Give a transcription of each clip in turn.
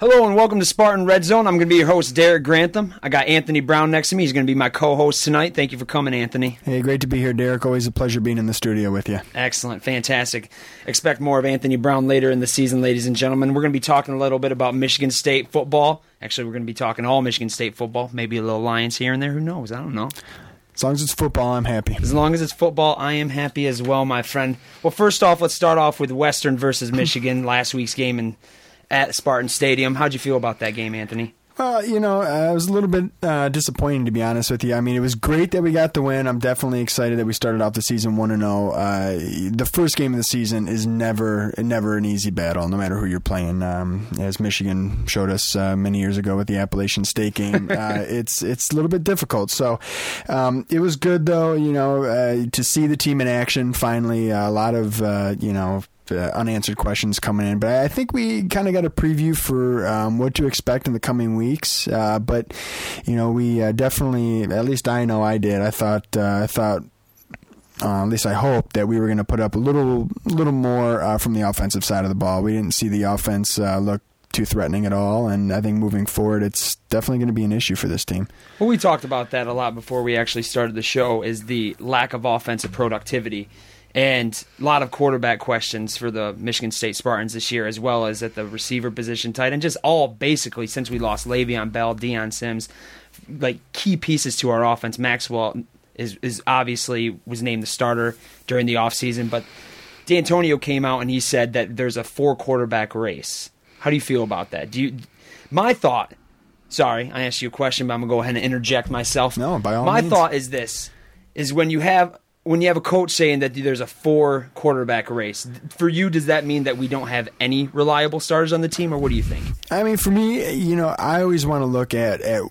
Hello and welcome to Spartan Red Zone. I'm going to be your host, Derek Grantham. I got Anthony Brown next to me. He's going to be my co-host tonight. Thank you for coming, Anthony. Hey, great to be here, Derek. Always a pleasure being in the studio with you. Excellent, fantastic. Expect more of Anthony Brown later in the season, ladies and gentlemen. We're going to be talking a little bit about Michigan State football. Actually, we're going to be talking all Michigan State football. Maybe a little Lions here and there. Who knows? I don't know. As long as it's football, I'm happy. As long as it's football, I am happy as well, my friend. Well, first off, let's start off with Western versus Michigan, last week's game, and at Spartan Stadium. How'd you feel about that game, Anthony? Well, you know, uh, it was a little bit uh, disappointing to be honest with you. I mean, it was great that we got the win. I'm definitely excited that we started off the season one and zero. Uh, the first game of the season is never never an easy battle, no matter who you're playing. Um, as Michigan showed us uh, many years ago with the Appalachian State game, uh, it's it's a little bit difficult. So um, it was good though, you know, uh, to see the team in action. Finally, a lot of you know uh, unanswered questions coming in. But I think we kind of got a preview for um, what to expect in the coming weeks. Uh, but you know, we uh, definitely, at least I know I did. I thought, uh, I thought. Uh, at least I hope that we were going to put up a little, little more uh, from the offensive side of the ball. We didn't see the offense look too threatening at all. And I think moving forward, it's definitely going to be an issue for this team. Well, we talked about that a lot before we actually started the show. Is the lack of offensive productivity and a lot of quarterback questions for the Michigan State Spartans this year, as well as at the receiver position, tight end, just all basically since we lost Le'Veon Bell, Dion Sims, like key pieces to our offense. Maxwell is is obviously was named the starter during the offseason, but Dantonio came out and he said that there's a four quarterback race. How do you feel about that? Do you? My thought. Sorry, I asked you a question, but I'm gonna go ahead and interject myself. No, by all My means. thought is this: is when you have when you have a coach saying that there's a four quarterback race, for you, does that mean that we don't have any reliable starters on the team, or what do you think? I mean, for me, you know, I always want to look at, at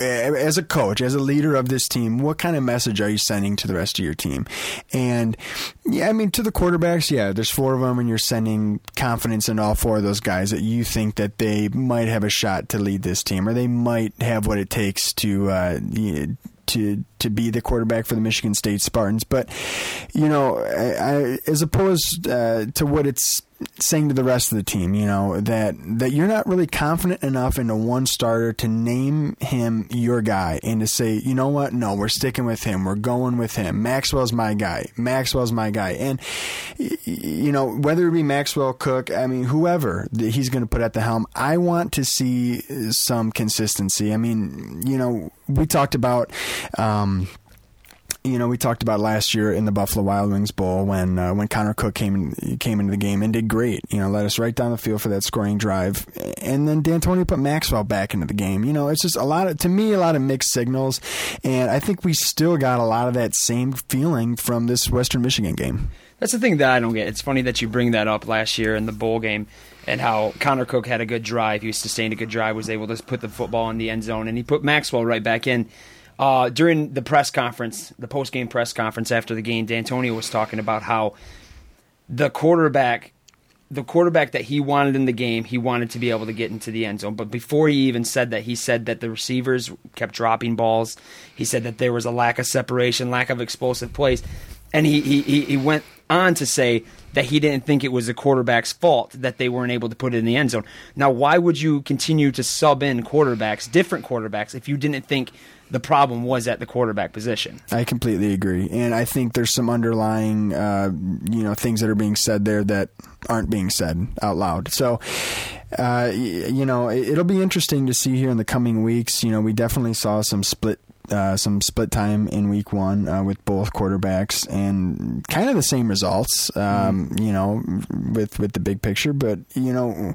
as a coach, as a leader of this team, what kind of message are you sending to the rest of your team? And yeah, I mean, to the quarterbacks, yeah, there's four of them, and you're sending confidence in all four of those guys that you think that they might have a shot to lead this team, or they might have what it takes to. Uh, to to be the quarterback for the Michigan State Spartans. But you know, I, I, as opposed uh, to what it's saying to the rest of the team, you know, that that you're not really confident enough in a one starter to name him your guy and to say, you know what, no, we're sticking with him, we're going with him. Maxwell's my guy. Maxwell's my guy. And you know, whether it be Maxwell Cook, I mean, whoever he's going to put at the helm, I want to see some consistency. I mean, you know, we talked about um, you know, we talked about last year in the Buffalo Wild Wings Bowl when uh, when Connor Cook came in, came into the game and did great. You know, led us right down the field for that scoring drive, and then Dantonio put Maxwell back into the game. You know, it's just a lot of to me a lot of mixed signals, and I think we still got a lot of that same feeling from this Western Michigan game. That's the thing that I don't get. It's funny that you bring that up last year in the bowl game and how Connor Cook had a good drive. He sustained a good drive, was able to put the football in the end zone, and he put Maxwell right back in. Uh, during the press conference, the post game press conference after the game, Dantonio was talking about how the quarterback, the quarterback that he wanted in the game, he wanted to be able to get into the end zone. But before he even said that, he said that the receivers kept dropping balls. He said that there was a lack of separation, lack of explosive plays, and he he he went on to say that he didn't think it was the quarterback's fault that they weren't able to put it in the end zone. Now, why would you continue to sub in quarterbacks, different quarterbacks, if you didn't think the problem was at the quarterback position. I completely agree, and I think there's some underlying, uh, you know, things that are being said there that aren't being said out loud. So. Uh, you know, it'll be interesting to see here in the coming weeks. You know, we definitely saw some split uh, some split time in week one uh, with both quarterbacks and kind of the same results, um, mm you know, with, with the big picture. But, you know,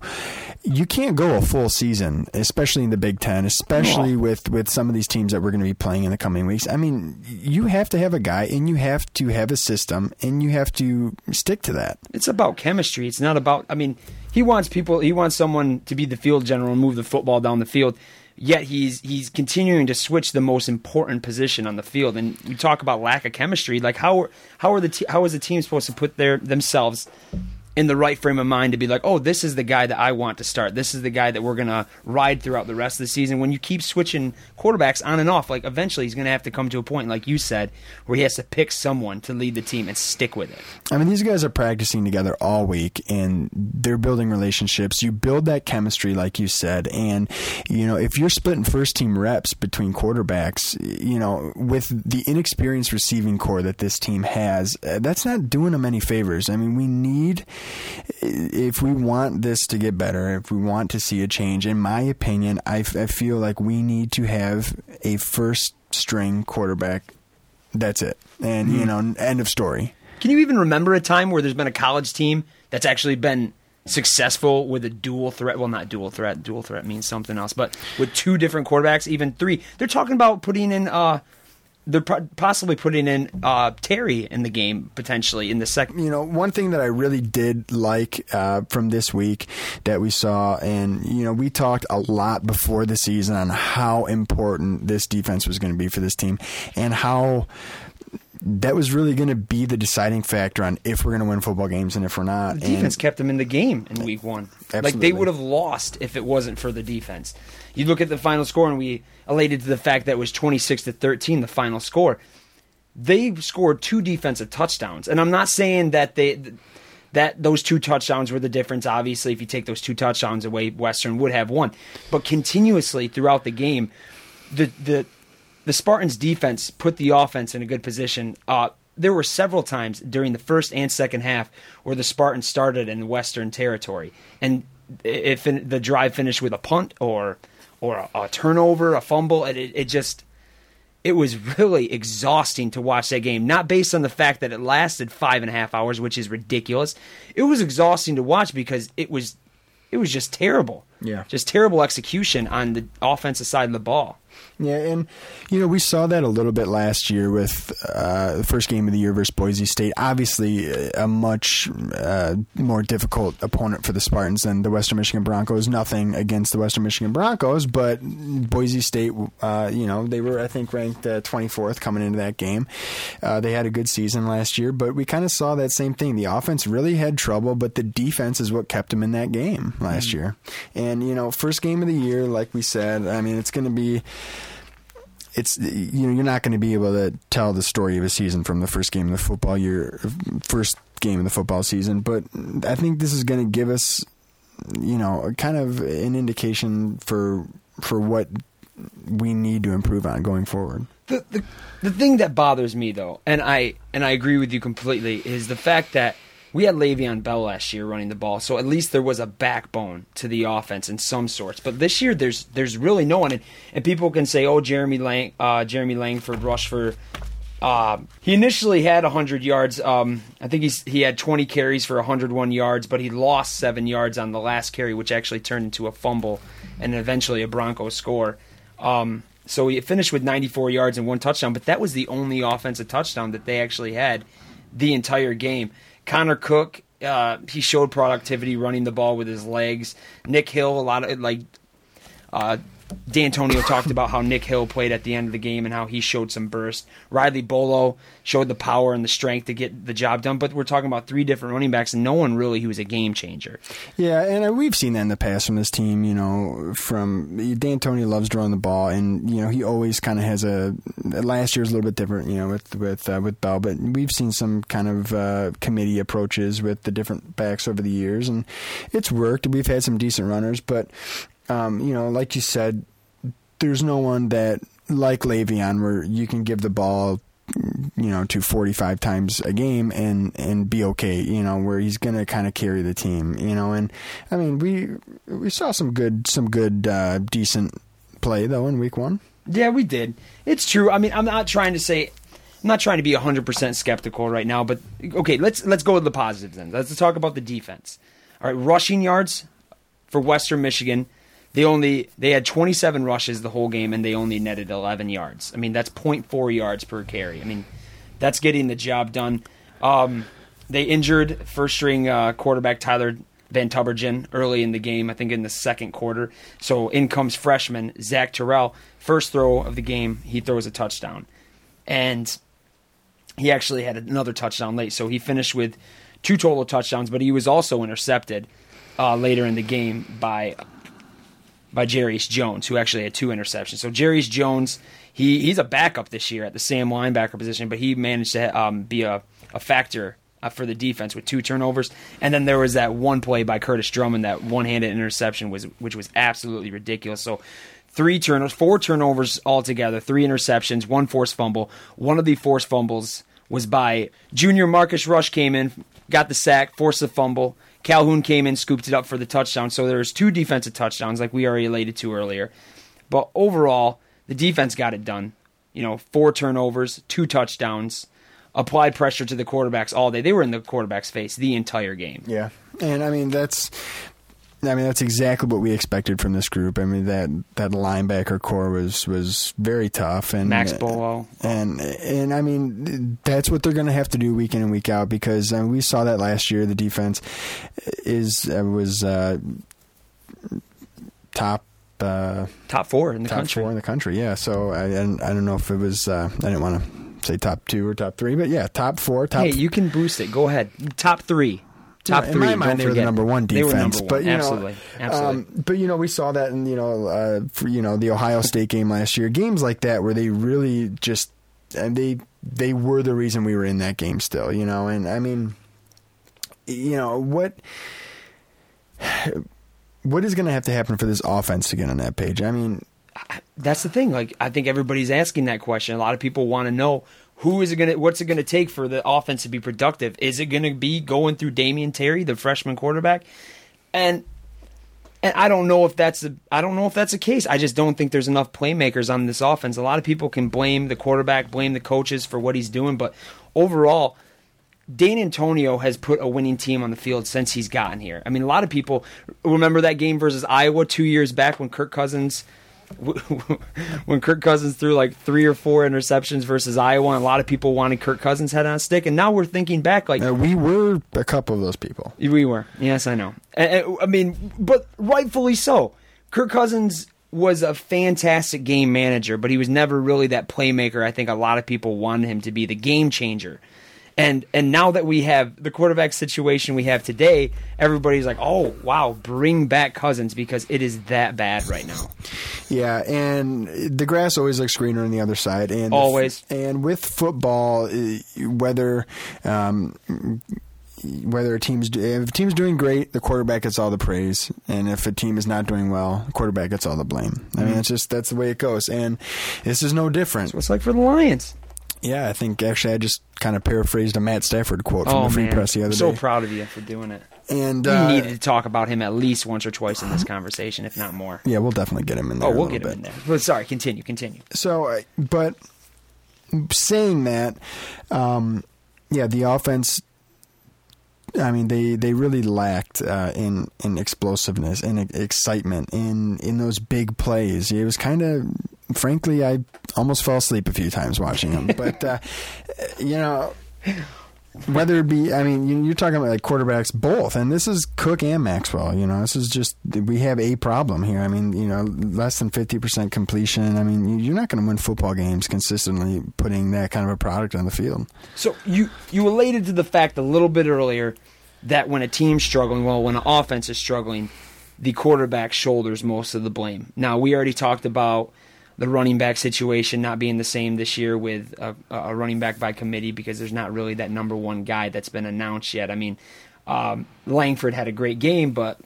you can't go a full season, especially in the Big Ten, especially yeah. with, with some of these teams that we're going to be playing in the coming weeks. I mean, you have to have a guy and you have to have a system and you have to stick to that. It's about chemistry. It's not about, I mean, he wants people, he wants someone to be the field general and move the football down the field yet he's he's continuing to switch the most important position on the field. And we talk about lack of chemistry. Like how how are the te- how is the team supposed to put their themselves in the right frame of mind to be like, oh, this is the guy that I want to start. This is the guy that we're going to ride throughout the rest of the season. When you keep switching quarterbacks on and off, like eventually he's going to have to come to a point, like you said, where he has to pick someone to lead the team and stick with it. I mean, these guys are practicing together all week and they're building relationships. You build that chemistry, like you said. And, you know, if you're splitting first team reps between quarterbacks, you know, with the inexperienced receiving corps that this team has, uh, that's not doing them any favors. I mean, we need if we want this to get better, if we want to see a change, in my opinion, I, I feel like we need to have a first string quarterback. That's it. And, mm-hmm. you know, end of story. Can you even remember a time where there's been a college team that's actually been successful with a dual threat? Well, not dual threat. Dual threat means something else, but with two different quarterbacks, even three. They're talking about putting in uh, they're possibly putting in uh, Terry in the game potentially in the second. You know, one thing that I really did like uh, from this week that we saw, and you know, we talked a lot before the season on how important this defense was going to be for this team, and how that was really going to be the deciding factor on if we're going to win football games and if we're not. The defense and, kept them in the game in week one. Absolutely. Like they would have lost if it wasn't for the defense. You look at the final score, and we elated to the fact that it was 26 to 13, the final score. They scored two defensive touchdowns, and I'm not saying that they that those two touchdowns were the difference. Obviously, if you take those two touchdowns away, Western would have won. But continuously throughout the game, the the the Spartans' defense put the offense in a good position. Uh, there were several times during the first and second half where the Spartans started in Western territory, and if the drive finished with a punt or or a, a turnover, a fumble, it, it just it was really exhausting to watch that game. Not based on the fact that it lasted five and a half hours, which is ridiculous. It was exhausting to watch because it was it was just terrible. Yeah, just terrible execution on the offensive side of the ball. Yeah, and you know we saw that a little bit last year with uh, the first game of the year versus Boise State. Obviously, a much uh, more difficult opponent for the Spartans than the Western Michigan Broncos. Nothing against the Western Michigan Broncos, but Boise State, uh, you know, they were I think ranked 24th uh, coming into that game. Uh, they had a good season last year, but we kind of saw that same thing. The offense really had trouble, but the defense is what kept them in that game last mm-hmm. year. And you know, first game of the year, like we said, I mean, it's going to be it's you know you're not going to be able to tell the story of a season from the first game of the football year, first game of the football season. But I think this is going to give us, you know, kind of an indication for for what we need to improve on going forward. The, the the thing that bothers me though, and I and I agree with you completely, is the fact that we had Le'Veon Bell last year running the ball, so at least there was a backbone to the offense in some sorts. But this year, there's there's really no one, and, and people can say, "Oh, Jeremy Lang, uh, Jeremy Langford rushed for." Uh, he initially had 100 yards. Um, I think he's he had 20 carries for 101 yards, but he lost seven yards on the last carry, which actually turned into a fumble and eventually a Broncos score. Um, so he finished with 94 yards and one touchdown, but that was the only offensive touchdown that they actually had the entire game. Connor Cook, uh, he showed productivity running the ball with his legs. Nick Hill, a lot of like uh, Dantonio talked about how Nick Hill played at the end of the game and how he showed some burst. Riley Bullough showed the power and the strength to get the job done, but we're talking about three different running backs and no one really who was a game changer. Yeah, and uh, we've seen that in the past from this team. You know, from Dantonio loves drawing the ball, and you know he always kind of has a. Last year's a little bit different, you know, with with uh, with Bell, but we've seen some kind of uh, committee approaches with the different backs over the years, and it's worked. We've had some decent runners, but um, you know, like you said, there's no one that like Le'Veon where you can give the ball you know to 45 times a game and and be okay you know where he's going to kind of carry the team you know and i mean we we saw some good some good uh, decent play though in week 1 yeah we did it's true i mean i'm not trying to say I'm not trying to be 100% skeptical right now, but okay, let's let's go with the positives then. Let's talk about the defense. All right, rushing yards for Western Michigan they only they had 27 rushes the whole game and they only netted 11 yards. I mean that's 0.4 yards per carry. I mean that's getting the job done. Um, they injured first string uh, quarterback Tyler Van Tubergen early in the game, I think in the second quarter. So in comes freshman Zach Terrell. First throw of the game, he throws a touchdown. And he actually had another touchdown late. So he finished with two total touchdowns, but he was also intercepted uh, later in the game by by Jairus Jones, who actually had two interceptions. So Jairus Jones, he he's a backup this year at the Sam linebacker position, but he managed to um, be a, a factor uh, for the defense with two turnovers. And then there was that one play by Kurtis Drummond, that one-handed interception was which was absolutely ridiculous. So three turnovers, four turnovers altogether, three interceptions, one forced fumble. One of the forced fumbles was by junior Marcus Rush came in, got the sack, forced the fumble. Calhoun came in, scooped it up for the touchdown. So there's two defensive touchdowns, like we already related to earlier. But overall, the defense got it done. You know, four turnovers, two touchdowns, applied pressure to the quarterbacks all day. They were in the quarterback's face the entire game. Yeah, and I mean that's I mean, that's exactly what we expected from this group. I mean, that that linebacker corps was was very tough, and Max Bullough, and and I mean, that's what they're going to have to do week in and week out because I mean, we saw that last year. The defense is uh, was uh, top. Uh, top four in the top country. four in the country, yeah. So I, I don't know if it was. Uh, I didn't want to say top two or top three, but yeah, top four. Top hey, you can boost it. Go ahead. Top three. Top in three. my mind, they were the number one defense. Number one. But you absolutely, know, absolutely. Um, but you know, we saw that in you know, uh, for, you know, the Ohio State game last year. Games like that where they really just and they they were the reason we were in that game still. You know, and I mean, you know what. What is going to have to happen for this offense to get on that page? I mean, that's the thing. Like, I think everybody's asking that question. A lot of people want to know who is it going to what's it going to take for the offense to be productive? Is it going to be going through Damion Terry the freshman quarterback? And and I don't know if that's a I don't know if that's the case. I just don't think there's enough playmakers on this offense. A lot of people can blame the quarterback blame the coaches for what he's doing but overall Dantonio has put a winning team on the field since he's gotten here. I mean, a lot of people remember that game versus Iowa two years back when Kirk Cousins when Kirk Cousins threw like three or four interceptions versus Iowa, a lot of people wanted Kirk Cousins head on a stick, and now we're thinking back like uh, we were a couple of those people. We were, yes, I know. I mean, but rightfully so. Kirk Cousins was a fantastic game manager, but he was never really that playmaker. I think a lot of people wanted him to be the game changer. And and now that we have the quarterback situation we have today, everybody's like, "Oh, wow, bring back Cousins because it is that bad right now." Yeah, and the grass always looks greener on the other side, and always. and with football, whether um, whether a team's if a team's doing great, the quarterback gets all the praise, and if a team is not doing well, the quarterback gets all the blame. I mean, mm-hmm. it's just that's the way it goes, and this is no different. That's what's like for the Lions. Yeah, I think actually I just kind of paraphrased a Matt Stafford quote from oh, the Free man. Press the other day. So proud of you for doing it. And uh, we needed to talk about him at least once or twice in this conversation, if not more. Yeah, we'll definitely get him in there. Oh, we'll get him bit. in there. But sorry, continue, continue. So, but saying that, um, yeah, the offense. I mean, they, they really lacked uh, in in explosiveness in excitement in in those big plays. It was kind of frankly, I almost fell asleep a few times watching them. But uh, you know, whether it be, I mean, you're talking about like quarterbacks both, and this is Cook and Maxwell. You know, this is just we have a problem here. I mean, you know, less than fifty percent completion. I mean, you're not going to win football games consistently putting that kind of a product on the field. So you you related to the fact a little bit earlier that when a team's struggling, well, when an offense is struggling, the quarterback shoulders most of the blame. Now we already talked about the running back situation not being the same this year with a, a, running back by committee because there's not really that number one guy that's been announced yet. I mean, um, Langford had a great game, but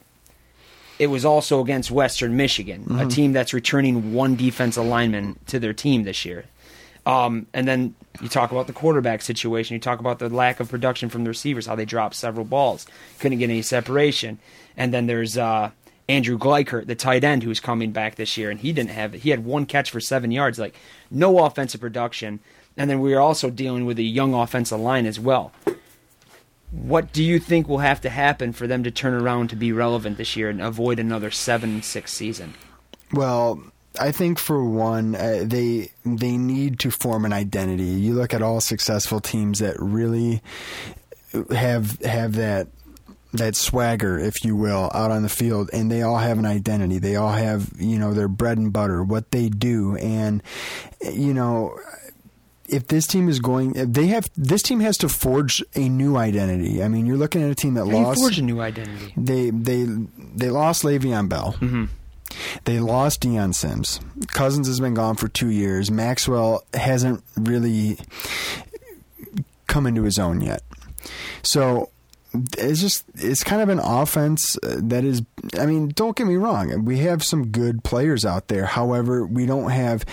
it was also against Western Michigan, mm-hmm. a team that's returning one defensive lineman to their team this year. Um, and then you talk about the quarterback situation. You talk about the lack of production from the receivers, how they dropped several balls, couldn't get any separation. And then there's uh, Andrew Gleichert, the tight end who's coming back this year, and he didn't have he had one catch for seven yards, like no offensive production. And then we are also dealing with a young offensive line as well. What do you think will have to happen for them to turn around to be relevant this year and avoid another seven and six season? Well, I think for one, uh, they they need to form an identity. You look at all successful teams that really have have that that swagger, if you will, out on the field, and they all have an identity. They all have, you know, their bread and butter, what they do, and you know, if this team is going, if they have this team has to forge a new identity. I mean, you're looking at a team that How lost. forge a new identity. They they they lost Le'Veon Bell. Mm-hmm. They lost Dion Sims. Cousins has been gone for two years. Maxwell hasn't really come into his own yet. So it's just it's kind of an offense uh, that is. I mean, don't get me wrong. We have some good players out there. However, we don't have.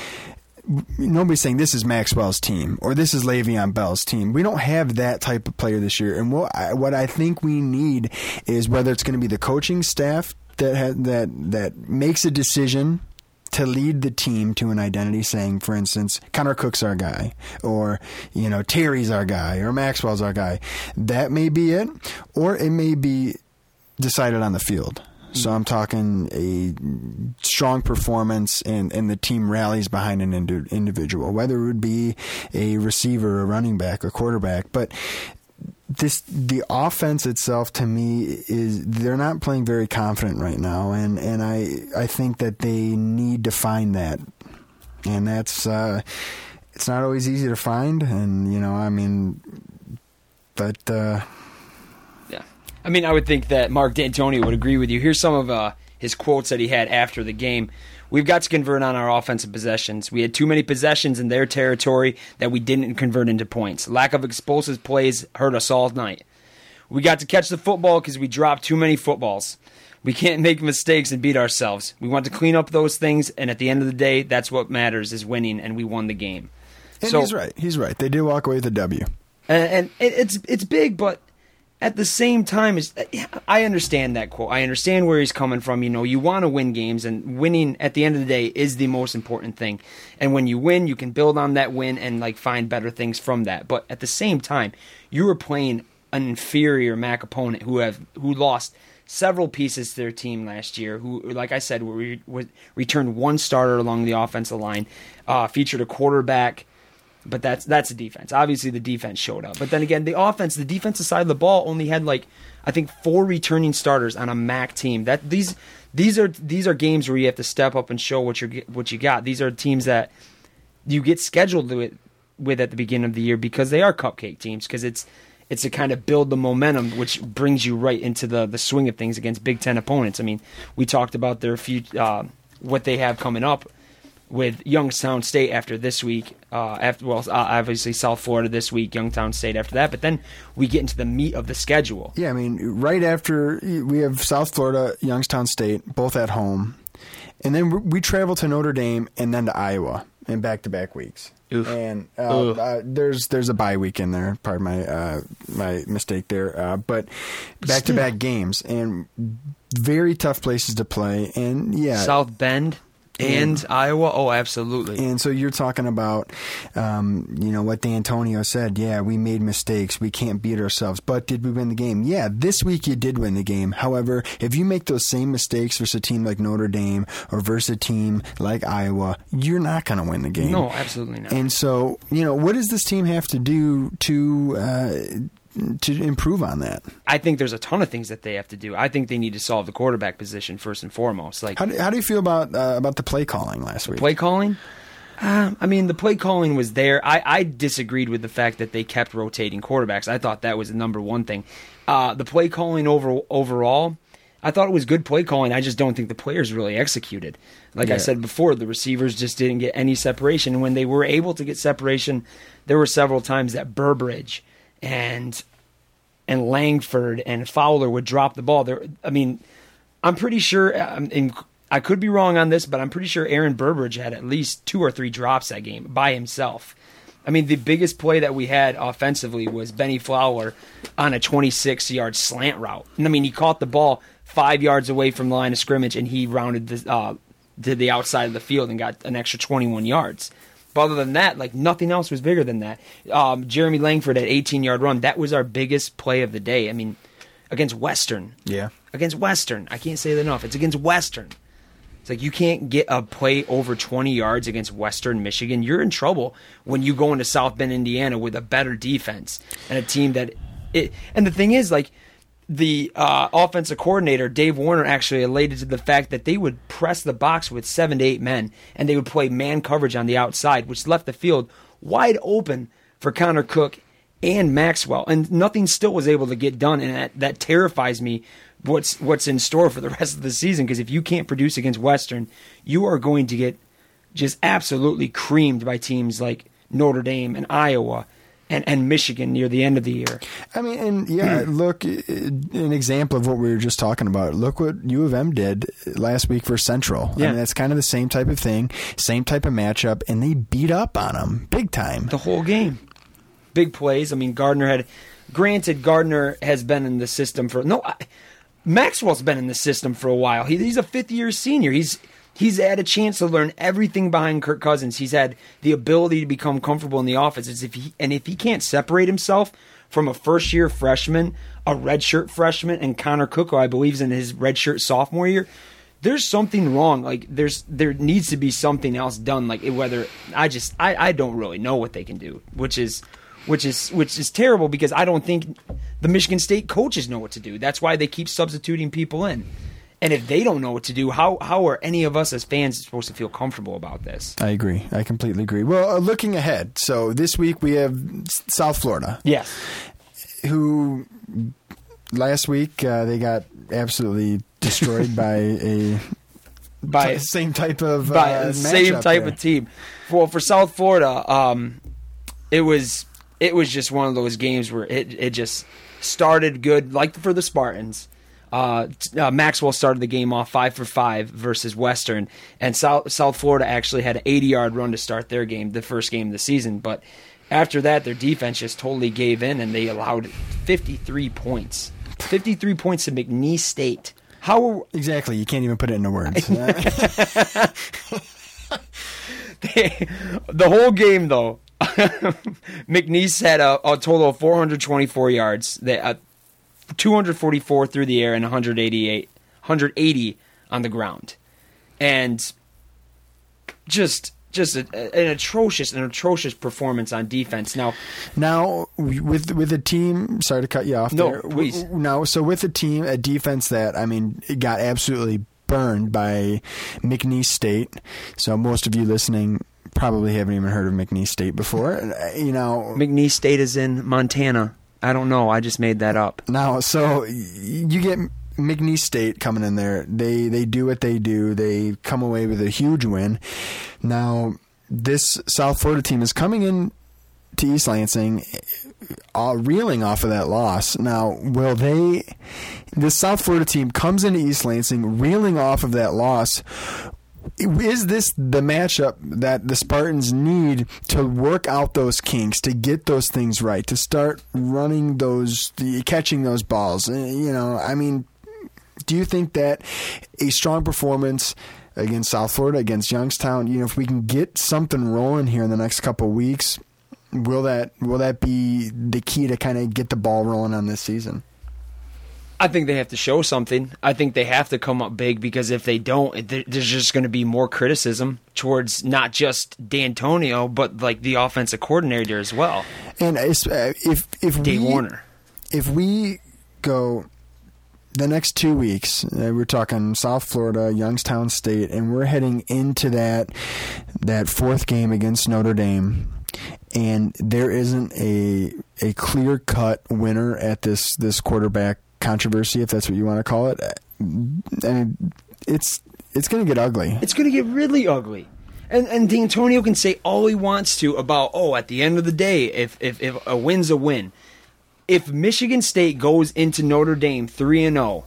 Nobody's saying this is Maxwell's team or this is Le'Veon Bell's team. We don't have that type of player this year. And what I, what I think we need is whether it's going to be the coaching staff that ha- that that makes a decision to lead the team to an identity, saying, for instance, Connor Cook's our guy, or you know Terry's our guy, or Maxwell's our guy. That may be it, or it may be decided on the field. So I'm talking a strong performance, and, and the team rallies behind an indi- individual, whether it would be a receiver, a running back, a quarterback. But this the offense itself to me is they're not playing very confident right now, and and I I think that they need to find that, and that's uh, it's not always easy to find, and you know I mean, but. Uh, Yeah. I mean, I would think that Mark Dantonio would agree with you. Here's some of uh, his quotes that he had after the game. We've got to convert on our offensive possessions. We had too many possessions in their territory that we didn't convert into points. Lack of explosive plays hurt us all night. We got to catch the football because we dropped too many footballs. We can't make mistakes and beat ourselves. We want to clean up those things, and at the end of the day, that's what matters is winning, and we won the game. and So- he's right. He's right. They did walk away with a W. and, and it's it's big, but at the same time, is I understand that quote. I understand where he's coming from. You know, you want to win games, and winning at the end of the day is the most important thing. And when you win, you can build on that win and like find better things from that. But at the same time, you were playing an inferior MAC opponent who have who lost several pieces to their team last year. Who, like I said, were, were, returned one starter along the offensive line, uh, featured a quarterback but that's that's the defense. Obviously, the defense showed up. But then again, the offense, the defensive side of the ball, only had like I think four returning starters on a MAC team. That these these are these are games where you have to step up and show what you what you got. These are teams that you get scheduled with with at the beginning of the year because they are cupcake teams. Because it's it's to kind of build the momentum, which brings you right into the the swing of things against Big Ten opponents. I mean, we talked about their few uh, what they have coming up with Youngstown State after this week. Uh, after well, uh, obviously South Florida this week, Youngstown State after that. But then we get into the meat of the schedule. Yeah, I mean, right after we have South Florida, Youngstown State, both at home, and then we travel to Notre Dame and then to Iowa in back-to-back weeks. Oof. And uh, uh, there's there's a bye week in there. Pardon my uh, my mistake there. Uh, but back-to-back games and very tough places to play. And yeah, South Bend and Iowa. Oh, absolutely. and so you're talking about, um, you know, what Dantonio said. Yeah, we made mistakes. We can't beat ourselves. But did we win the game? Yeah, this week you did win the game. However, if you make those same mistakes versus a team like Notre Dame or versus a team like Iowa, you're not going to win the game. no, absolutely not. And so, you know, what does this team have to do to uh, to improve on that? I think there's a ton of things that they have to do. I think they need to solve the quarterback position first and foremost. Like How do, how do you feel about uh, about the play calling last week? play calling. Uh, I mean, the play calling was there. I, I disagreed with the fact that they kept rotating quarterbacks. I thought that was the number one thing. Uh, the play calling over overall, I thought it was good play calling. I just don't think the players really executed. Like I said before, the receivers just didn't get any separation. And when they were able to get separation, there were several times that Burbridge and and Langford and Fowler would drop the ball. There, I mean, I'm pretty sure, um, and I could be wrong on this, but I'm pretty sure Aaron Burbridge had at least two or three drops that game by himself. I mean, the biggest play that we had offensively was Bennie Fowler on a 26 yard slant route. And I mean, he caught the ball five yards away from the line of scrimmage and he rounded the, uh, to the outside of the field and got an extra 21 yards. But other than that, like nothing else was bigger than that. Um, Jeremy Langford at 18 yard run, that was our biggest play of the day. I mean, against Western. Yeah. Against Western. I can't say that enough. It's against Western. It's like you can't get a play over 20 yards against Western Michigan. You're in trouble when you go into South Bend, Indiana with a better defense and a team that it and the thing is like the uh, offensive coordinator Dave Warner actually elated to the fact that they would press the box with seven to eight men and they would play man coverage on the outside, which left the field wide open for Connor Cook and Maxwell, and nothing still was able to get done, and that, that terrifies me. What's what's in store for the rest of the season? Because if you can't produce against Western, you are going to get just absolutely creamed by teams like Notre Dame and Iowa and, and Michigan near the end of the year. I mean, and yeah, look, an example of what we were just talking about. Look what U of M did last week for Central. Yeah. I mean, that's kind of the same type of thing, same type of matchup, and they beat up on them big time. The whole game. Big plays. I mean, Gardner had. Granted, Gardner has been in the system for. No, I, Maxwell's been in the system for a while. He, he's a fifth year senior. He's he's had a chance to learn everything behind Kirk Cousins. He's had the ability to become comfortable in the offense. If he, and if he can't separate himself from a first year freshman, a redshirt freshman, and Connor Cook, I believe is in his redshirt sophomore year, there's something wrong. Like there's there needs to be something else done. Like whether I just I, I don't really know what they can do, which is which is which is terrible because I don't think the Michigan State coaches know what to do. That's why they keep substituting people in. And if they don't know what to do, how how are any of us as fans supposed to feel comfortable about this? I agree. I completely agree. Well, uh, looking ahead, so this week we have South Florida. Yes. Who last week uh, they got absolutely destroyed by a by t- same type of by uh, same type there. of team. Well, for South Florida, um, it was it was just one of those games where it it just started good, like for the Spartans. Uh, uh, Maxwell started the game off five for five versus Western, and South South Florida actually had an 80 yard run to start their game, the first game of the season. But after that, their defense just totally gave in, and they allowed 53 points, 53 points to McNeese State. How Exactly. You can't even put it into words. the whole game though mcneese had a, a total of 424 yards they, uh, 244 through the air and 188 180 on the ground and just just a, an atrocious an atrocious performance on defense now Now, with with a team, sorry to cut you off. No, there. please. No, so with a team, a defense that I mean, it got absolutely burned by McNeese State. So most of you listening probably haven't even heard of McNeese State before. Uh, You know, mcneese state is in montana i don't know i just made that up Now, so you get McNeese State coming in there. They they do what they do. They come away with a huge win. Now, this South Florida team is coming in to East Lansing, uh, reeling off of that loss. Now, will they? This South Florida team comes into East Lansing, reeling off of that loss. Is this the matchup that the Spartans need to work out those kinks, to get those things right, to start running those, catching those balls? Uh, You know, I mean, do you think that a strong performance against South Florida, against Youngstown, you know, if we can get something rolling here in the next couple weeks, will that will that be the key to kind of get the ball rolling on this season? I think they have to show something. I think they have to come up big because if they don't, there's just going to be more criticism towards not just Dantonio, but like the offensive coordinator as well, And uh, if if Dave we, Warner. if we go the next two weeks, uh, we're talking South Florida, Youngstown State, and we're heading into that that fourth game against Notre Dame, and there isn't a a clear cut winner at this this quarterback controversy, if that's what you want to call it. And it's it's going to get ugly. It's going to get really ugly. And and Dantonio can say all he wants to about oh at the end of the day if if, if a win's a win. If Michigan State goes into Notre Dame 3 and 0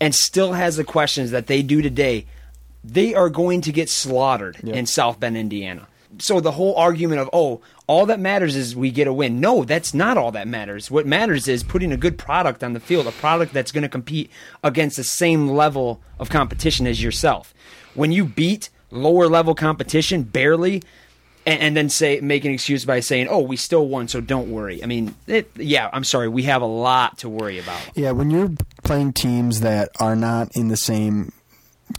and still has the questions that they do today, they are going to get slaughtered in South Bend, Indiana. So the whole argument of oh, all that matters is we get a win. No, that's not all that matters. What matters is putting a good product on the field, a product that's going to compete against the same level of competition as yourself. When you beat lower level competition barely and, and then say make an excuse by saying, "Oh, we still won, so don't worry." I mean, it, yeah, I'm sorry, we have a lot to worry about. Yeah, when you're playing teams that are not in the same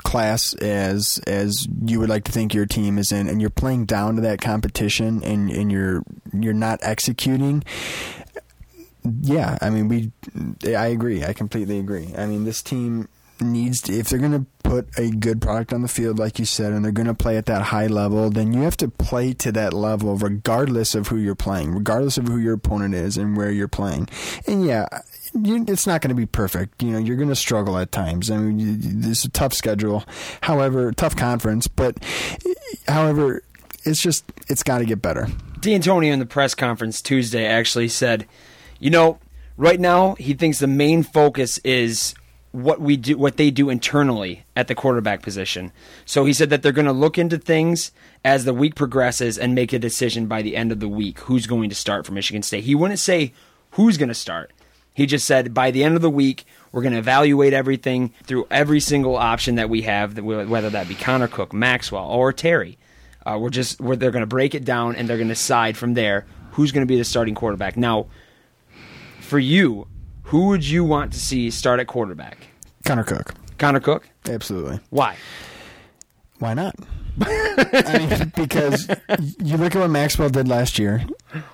class as as you would like to think your team is in and you're playing down to that competition and and you're you're not executing yeah i mean we i agree i completely agree i mean this team needs to, if they're going to put a good product on the field, like you said, and they're going to play at that high level, then you have to play to that level regardless of who you're playing, regardless of who your opponent is and where you're playing. And yeah, you, it's not going to be perfect. You know, you're going to struggle at times. I mean, you, this is a tough schedule. However, tough conference, but however, it's just it's got to get better. Dantonio in the press conference Tuesday actually said, you know, right now he thinks the main focus is what we do what they do internally at the quarterback position. So he said that they're going to look into things as the week progresses and make a decision by the end of the week who's going to start for Michigan State. He wouldn't say who's going to start. He just said by the end of the week we're going to evaluate everything through every single option that we have, whether that be Connor Cook, Maxwell, or Terry. Uh, we're just we're, they're going to break it down and they're going to decide from there who's going to be the starting quarterback. Now, for you, who would you want to see start at quarterback? Connor Cook. Connor Cook? Absolutely. Why? Why not? I mean, because you look at what Maxwell did last year.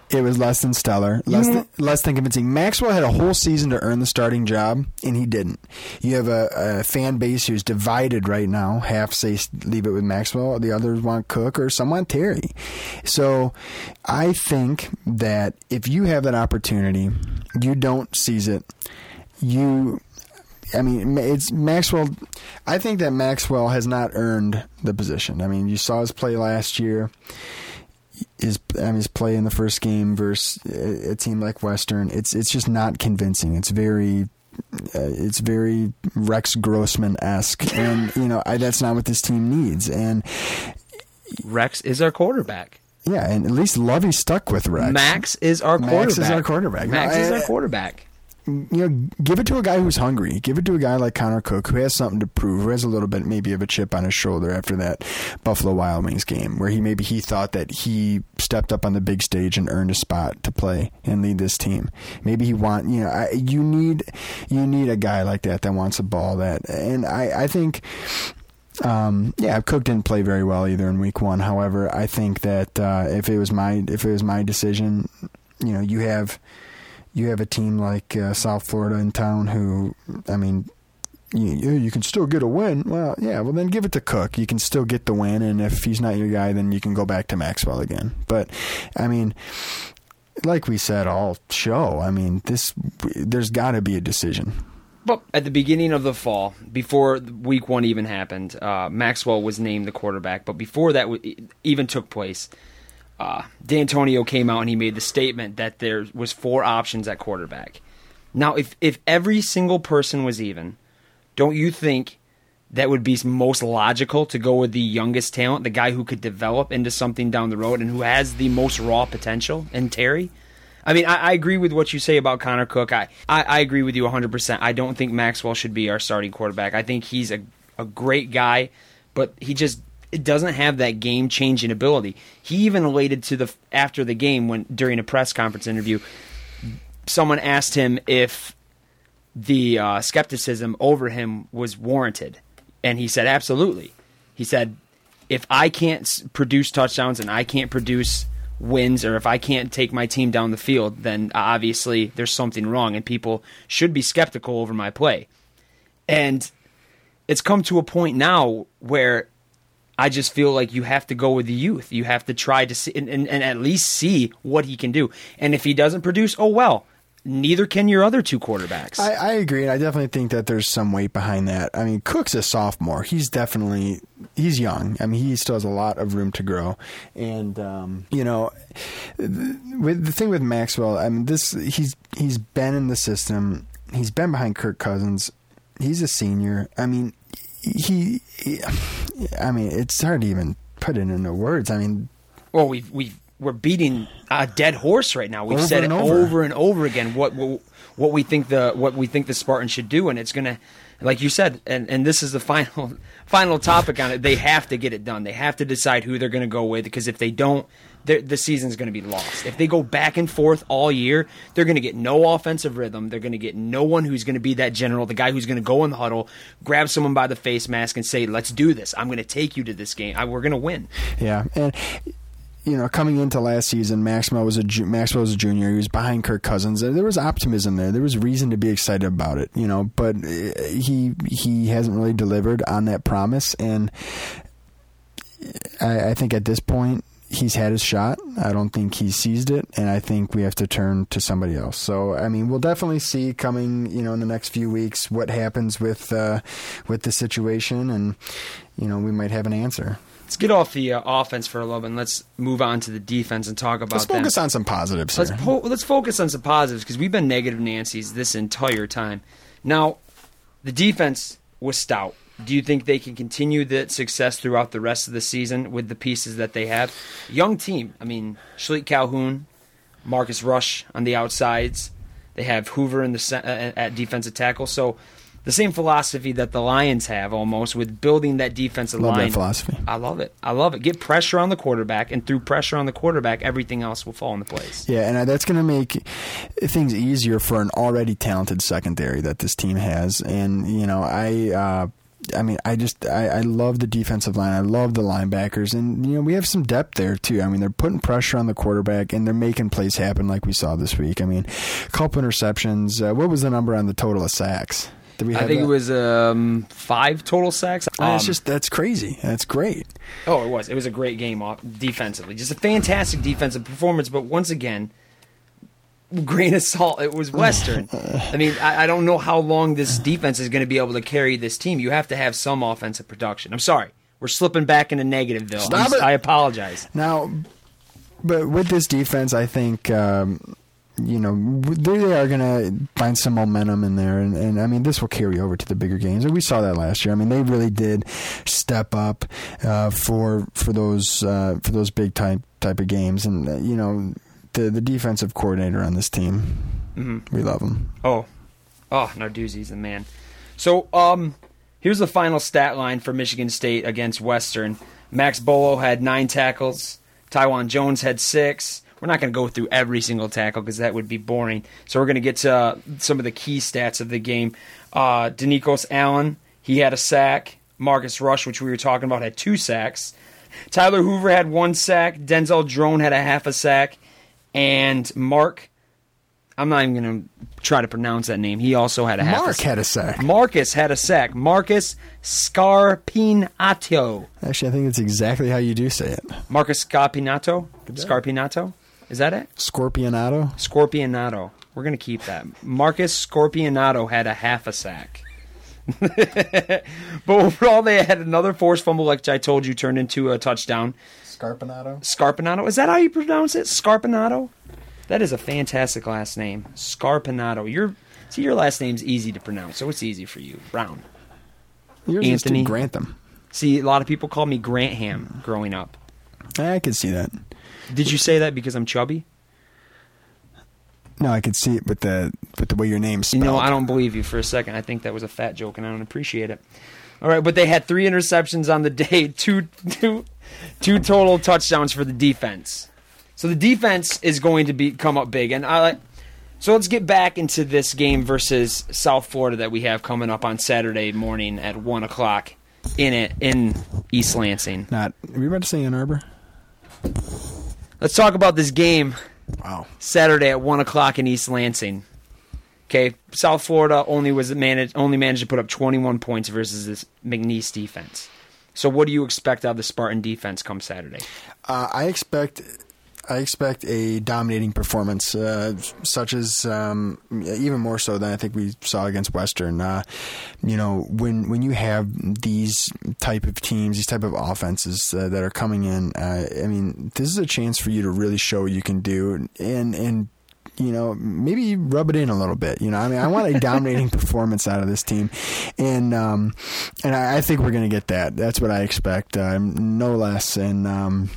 It was less than stellar, less than, less than convincing. Maxwell had a whole season to earn the starting job, and he didn't. You have a, a fan base who's divided right now. Half say leave it with Maxwell, the others want Cook, or some want Terry. So, I think that if you have that opportunity, you don't seize it. You I mean, it's Maxwell. I think that Maxwell has not earned the position. I mean, you saw his play last year. His, I mean, his play in the first game versus a team like Western. It's it's just not convincing. It's very uh, it's very Rex Grossman esque, and you know I, that's not what this team needs. And Rex is our quarterback. Yeah, and at least Lovie stuck with Rex. Max is our quarterback. Max is our quarterback. Max no, is our quarterback you know, give it to a guy who's hungry. Give it to a guy like Connor Cook who has something to prove, who has a little bit maybe of a chip on his shoulder after that Buffalo Wild Wings game, where he maybe he thought that he stepped up on the big stage and earned a spot to play and lead this team. Maybe he want you know I, you need you need a guy like that that wants a ball that, and I I think. Um, yeah, Cook didn't play very well either in week one. However, I think that uh, if it was my if it was my decision, you know, you have you have a team like uh, South Florida in town who, I mean, you, you can still get a win. Well, yeah, well then give it to Cook. You can still get the win, and if he's not your guy, then you can go back to Maxwell again. But I mean, like we said all show, I mean, this there's got to be a decision. But at the beginning of the fall, before week one even happened, uh, Maxwell was named the quarterback. But before that even took place, uh, Dantonio came out and he made the statement that there was four options at quarterback. Now, if if every single person was even, don't you think that would be most logical to go with the youngest talent, the guy who could develop into something down the road and who has the most raw potential? And Terry. I mean, I, I agree with what you say about Connor Cook. I, I, I agree with you 100%. I don't think Maxwell should be our starting quarterback. I think he's a, a great guy, but he just it doesn't have that game changing ability. He even related to the after the game when during a press conference interview, someone asked him if the uh, skepticism over him was warranted, and he said absolutely. He said, if I can't produce touchdowns and I can't produce wins, or if I can't take my team down the field, then obviously there's something wrong, and people should be skeptical over my play. And it's come to a point now where I just feel like you have to go with the youth. You have to try to see and, and, and, at least see what he can do. And if he doesn't produce, oh well. Neither can your other two quarterbacks. I, I agree, and I definitely think that there's some weight behind that. I mean, Cook's a sophomore. He's definitely he's young. I mean, he still has a lot of room to grow. And um, you know, with the thing with Maxwell, I mean, this he's he's been in the system. He's been behind Kirk Cousins. He's a senior. I mean, he, he, I mean, it's hard to even put it into words. I mean, well, we we we're beating a dead horse right now. We've said it over. over. and over again what, what what we think the what we think the Spartans should do, and it's gonna, like you said, and and this is the final final topic on it. They have to get it done. They have to decide who they're going to go with because if they don't, the season's going to be lost. If they go back and forth all year, they're going to get no offensive rhythm. They're going to get no one who's going to be that general, the guy who's going to go in the huddle, grab someone by the face mask, and say, "Let's do this. I'm going to take you to this game. I, we're going to win." Yeah, and you know, coming into last season, Maxwell was a ju- Maxwell was a junior. He was behind Kirk Cousins. There was optimism there. There was reason to be excited about it, you know. But uh, he he hasn't really delivered on that promise, and I, I think at this point he's had his shot. I don't think he seized it, and I think we have to turn to somebody else. So, I mean, we'll definitely see coming, you know, in the next few weeks what happens with uh, with the situation, and you know, we might have an answer. Let's get off the uh, offense for a little bit. and Let's move on to the defense and talk about Let's focus them. on some positives Let's po- let's focus on some positives because we've been negative Nancy's this entire time. Now, the defense was stout. Do you think they can continue that success throughout the rest of the season with the pieces that they have? Young team. I mean, Shilique Calhoun, Marcus Rush on the outsides. They have Hoover in the ce- uh, at defensive tackle. So the same philosophy that the Lions have almost with building that defensive Love line. that philosophy. I love it. I love it. Get pressure on the quarterback, and through pressure on the quarterback, everything else will fall into place. Yeah, and uh, that's going to make things easier for an already talented secondary that this team has. And you know, I. Uh, I mean, I just I, I love the defensive line. I love the linebackers, and you know we have some depth there too. I mean, they're putting pressure on the quarterback, and they're making plays happen like we saw this week. I mean, a couple interceptions. Uh, what was the number on the total of sacks? Did we? I think that? it was um, five total sacks. Uh, Um, just that's crazy. That's great. oh, it was. It was a great game off defensively. Just a fantastic defensive performance. But once again, grain of salt. It was Western. I mean, I, I don't know how long this defense is going to be able to carry this team. You have to have some offensive production. I'm sorry, we're slipping back into I'm- it. I apologize. Now, but with this defense, I think um, you know they are going to find some momentum in there, and, and I mean this will carry over to the bigger games. And we saw that last year. I mean they really did step up uh, for for those uh, for those big type type of games, and uh, you know the the defensive coordinator on this team, Mm-hmm. we love him. Oh, oh, Narduzzi's the man. So, um, here's the final stat line for Michigan State against Western. Max Bullough had nine tackles. Taiwan Jones had six. We're not going to go through every single tackle because that would be boring. So we're going to get to uh, some of the key stats of the game. Uh, Denicos Allen, he had a sack. Marcus Rush, which we were talking about, had two sacks. Tyler Hoover had one sack. Denzel Drone had a half a sack. And Mark I'm not even going to try to pronounce that name. He also had a half. Mark a had a sack. Marcus had a sack. Marcus Scarpinato. Actually, I think that's exactly how you do say it. Marcus Scarpinato. Scarpinato. Is that it? Scorpionato. Scorpionato. We're going to keep that. Marcus Scorpionato had a half a sack. but overall, they had another forced fumble, like I told you, turned into a touchdown. Scarpinato. Scarpinato. Is that how you pronounce it? Scarpinato? That is a fantastic last name. Scarpinato. Your see your last name's easy to pronounce, so it's easy for you. Brown. Yours is to Anthony. Grantham. See, a lot of people call me Grantham growing up. I could see that. Did you say that because I'm chubby? No, I could see it with the with the way your name's You spelled. know, I don't believe you for a second. I think that was a fat joke, and I don't appreciate it. All right, but they had three interceptions on the day, two, two, two total touchdowns for the defense. So the defense is going to be come up big, and I. So let's get back into this game versus South Florida that we have coming up on Saturday morning at one o'clock in it in East Lansing. Not. Are you about to say Ann Arbor? Let's talk about this game Wow. Saturday at one o'clock in East Lansing. Okay, South Florida only was managed only managed to put up 21 points versus this McNeese defense. So, what do you expect out of the Spartan defense come Saturday? Uh, I expect. I expect a dominating performance, uh, such as um, even more so than I think we saw against Western. Uh, you know, when when you have these type of teams, these type of offenses uh, that are coming in, uh, I mean, this is a chance for you to really show what you can do, and and you know, maybe rub it in a little bit. You know, I mean, I want a dominating performance out of this team, and um, and I, I think we're going to get that. That's what I expect, uh, no less. And um,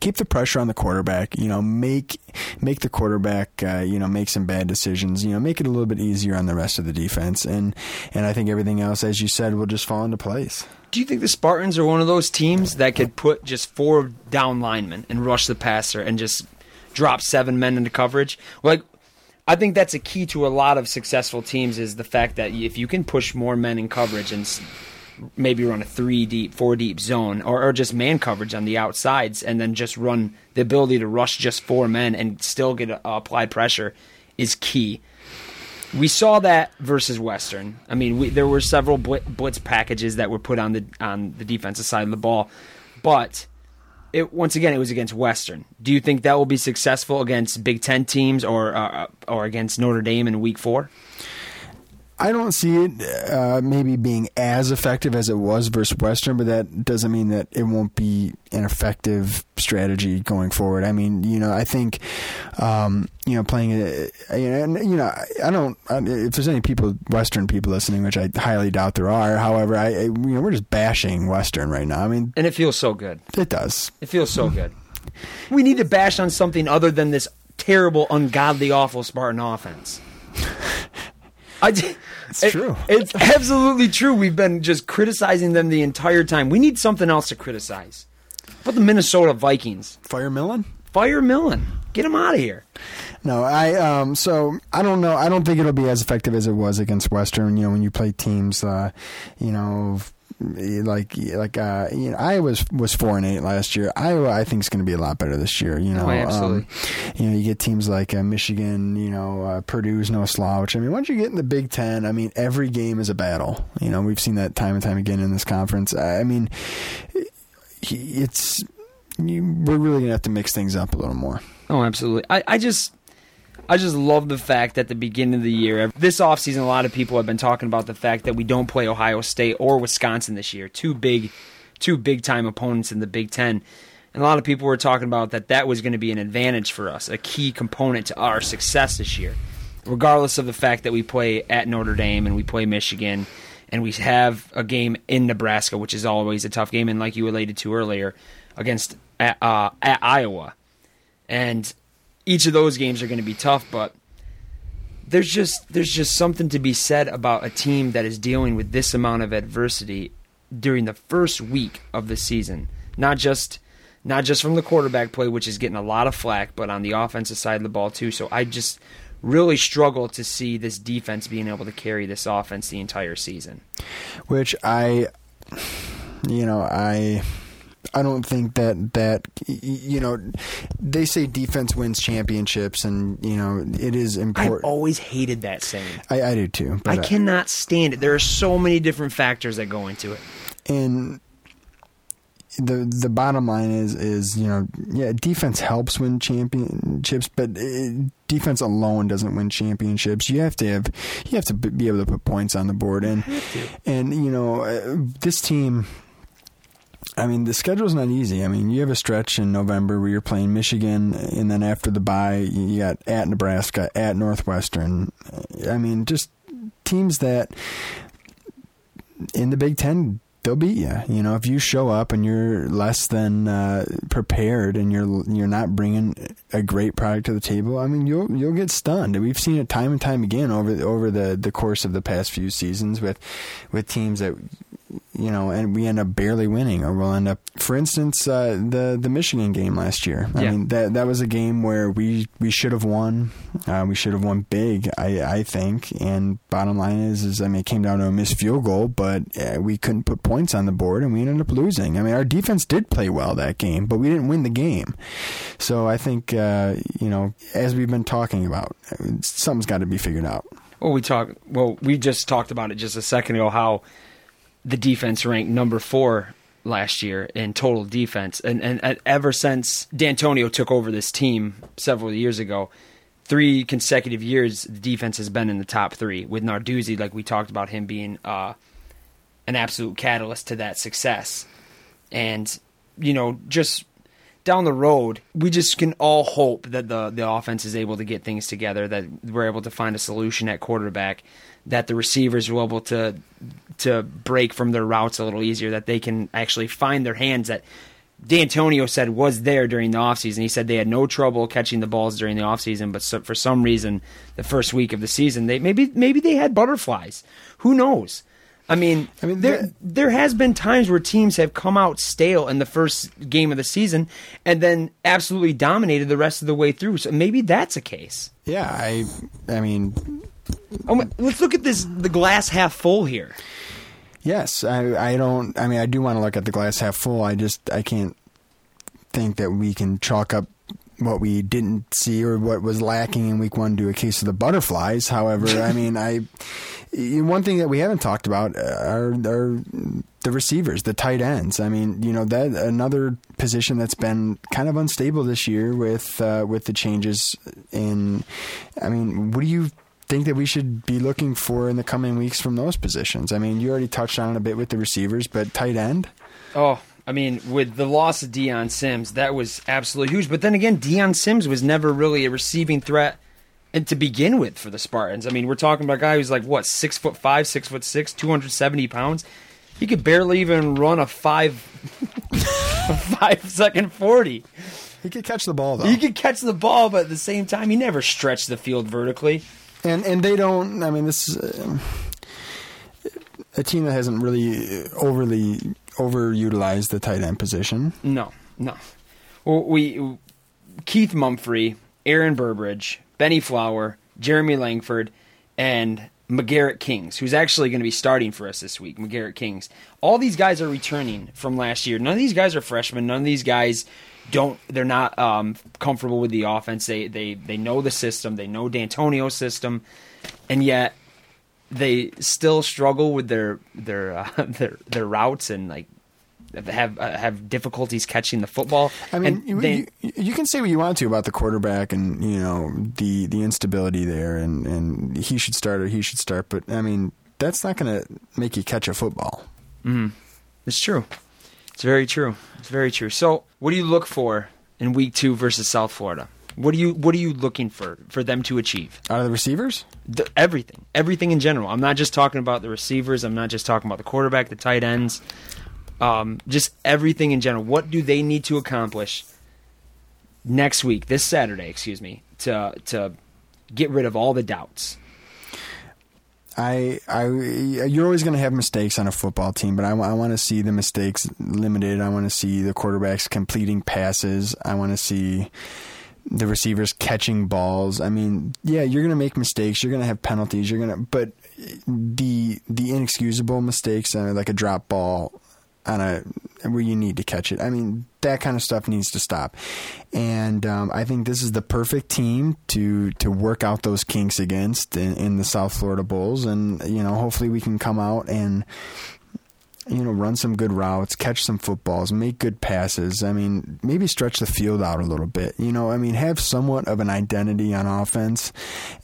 keep the pressure on the quarterback. You know, make make the quarterback, uh, you know, make some bad decisions. You know, make it a little bit easier on the rest of the defense, and and I think everything else, as you said, will just fall into place. Do you think the Spartans are one of those teams that could put just four down linemen and rush the passer and just drop seven men into coverage? Like, I think that's a key to a lot of successful teams is the fact that if you can push more men in coverage and maybe run a three deep, four deep zone, or, or just man coverage on the outsides, and then just run the ability to rush just four men and still get uh, applied pressure is key. We saw that versus Western. I mean, we, there were several blitz packages that were put on the on the defensive side of the ball, but it once again it was against Western. Do you think that will be successful against Big Ten teams or uh, or against Notre Dame in Week Four? I don't see it uh, maybe being as effective as it was versus Western, but that doesn't mean that it won't be an effective strategy going forward. I mean, you know, I think, um, you know, playing it, and you know, I don't. If there's any people, Western people listening, which I highly doubt there are. However, I, you know, we're just bashing Western right now. I mean, and it feels so good. It does. It feels so good. We need to bash on something other than this terrible, ungodly, awful Spartan offense. I, it's it, true. It's absolutely true. We've been just criticizing them the entire time. We need something else to criticize. But the Minnesota Vikings. Fire Millen? Fire Millen. Get him out of here. No, I um so I don't know. I don't think it'll be as effective as it was against Western. You know, when you play teams, uh, you know, like like uh, you know, Iowa was was four and eight last year. Iowa, I think, is going to be a lot better this year. You know, oh, absolutely. Um, you know, you get teams like uh, Michigan. You know, uh, Purdue's no slouch. I mean, once you get in the Big Ten, I mean, every game is a battle. You know, we've seen that time and time again in this conference. I mean, it's you, we're really going to have to mix things up a little more. Oh, absolutely. I, I just I just love the fact that the beginning of the year, this offseason, a lot of people have been talking about the fact that we don't play Ohio State or Wisconsin this year. Two big, two big time opponents in the Big Ten. And a lot of people were talking about that that was going to be an advantage for us, a key component to our success this year. Regardless of the fact that we play at Notre Dame and we play Michigan and we have a game in Nebraska, which is always a tough game, and like you related to earlier, against uh, at Iowa. And each of those games are going to be tough, but there's just there's just something to be said about a team that is dealing with this amount of adversity during the first week of the season. Not just not just from the quarterback play, which is getting a lot of flack, but on the offensive side of the ball too. So I just really struggle to see this defense being able to carry this offense the entire season. Which I you know, I I don't think that that you know they say defense wins championships, and you know it is important. I've always hated that saying. I, I do too. I cannot stand it. There are so many different factors that go into it, and the the bottom line is is you know yeah defense helps win championships but it, defense alone doesn't win championships you have to have you have to be able to put points on the board and and you know uh, this team I mean, the schedule's not easy. I mean, you have a stretch in November where you're playing Michigan, and then after the bye, you got at Nebraska, at Northwestern. I mean, just teams that in the Big Ten they'll beat you. You know, if you show up and you're less than uh, prepared and you're you're not bringing a great product to the table, I mean, you'll you'll get stunned. We've seen it time and time again over the, over the, the course of the past few seasons with with teams that you know, and we end up barely winning, or we'll end up, for instance, uh, the the Michigan game last year. I yeah. mean, that that was a game where we we should have won. Uh, we should have won big, I I think. And bottom line is, is I mean, it came down to a missed field goal, but uh, we couldn't put points on the board, and we ended up losing. I mean, our defense did play well that game, but we didn't win the game. So I think, uh, you know, as we've been talking about, something's got to be figured out. Well, we talk. Well, we just talked about it just a second ago. How the defense ranked number four last year in total defense, and, and, and ever since Dantonio took over this team several years ago, three consecutive years the defense has been in the top three. With Narduzzi, like we talked about him being uh, an absolute catalyst to that success, and you know just down the road, we just can all hope that the the offense is able to get things together, that we're able to find a solution at quarterback, that the receivers are able to to break from their routes a little easier, that they can actually find their hands that Dantonio said was there during the offseason. He said they had no trouble catching the balls during the offseason, but so, for some reason, the first week of the season, they maybe maybe they had butterflies. Who knows? I mean, I mean, there there has been times where teams have come out stale in the first game of the season and then absolutely dominated the rest of the way through. So maybe that's a case. Yeah, I I mean, oh, let's look at this the glass half full here. Yes, I, I don't. I mean, I do want to look at the glass half full. I just I can't think that we can chalk up what we didn't see or what was lacking in week one to a case of the butterflies. However, I mean, I one thing that we haven't talked about are, are the receivers, the tight ends. I mean, you know that another position that's been kind of unstable this year with uh, with the changes in. I mean, what do you think that we should be looking for in the coming weeks from those positions? I mean, you already touched on it a bit with the receivers, but tight end. Oh, I mean, with the loss of Dion Sims, that was absolutely huge. But then again, Dion Sims was never really a receiving threat and to begin with for the Spartans. I mean, we're talking about a guy who's like what six foot five, six foot six, two hundred seventy pounds. He could barely even run a five a five second forty. He could catch the ball though. He could catch the ball, but at the same time, he never stretched the field vertically. And and they don't. I mean, this is uh, a team that hasn't really overly overutilized the tight end position. No, no. Well, we Keith Mumphrey, Aaron Burbridge, Bennie Fowler, Jeremy Langford, and Macgarrett Kings, who's actually going to be starting for us this week. Macgarrett Kings. All these guys are returning from last year. None of these guys are freshmen. None of these guys don't. They're not um, comfortable with the offense. They they they know the system. They know Dantonio's system, and yet they still struggle with their their uh, their their routes and like have uh, have difficulties catching the football. I mean, you, they, you, you, can say what you want to about the quarterback and you know the the instability there, and and he should start or he should start, but I mean that's not going to make you catch a football. Mm-hmm. It's true. It's very true. It's very true. So, what do you look for in week two versus South Florida? What are you What are you looking for for them to achieve out of the receivers? The, everything, everything in general. I'm not just talking about the receivers. I'm not just talking about the quarterback, the tight ends um, just everything in general. What do they need to accomplish next week, this Saturday, excuse me, to to get rid of all the doubts? I, I, you're always going to have mistakes on a football team, but I, I want to see the mistakes limited. I want to see the quarterbacks completing passes. I want to see the receivers catching balls. I mean, yeah, you're going to make mistakes. You're going to have penalties. You're going to, but the the inexcusable mistakes, uh, like a drop ball, on a where you need to catch it. I mean, that kind of stuff needs to stop. And um, I think this is the perfect team to to work out those kinks against in, in, the South Florida Bulls. And you know, hopefully we can come out and you know run some good routes, catch some footballs, make good passes. I mean, maybe stretch the field out a little bit. You know, I mean, have somewhat of an identity on offense,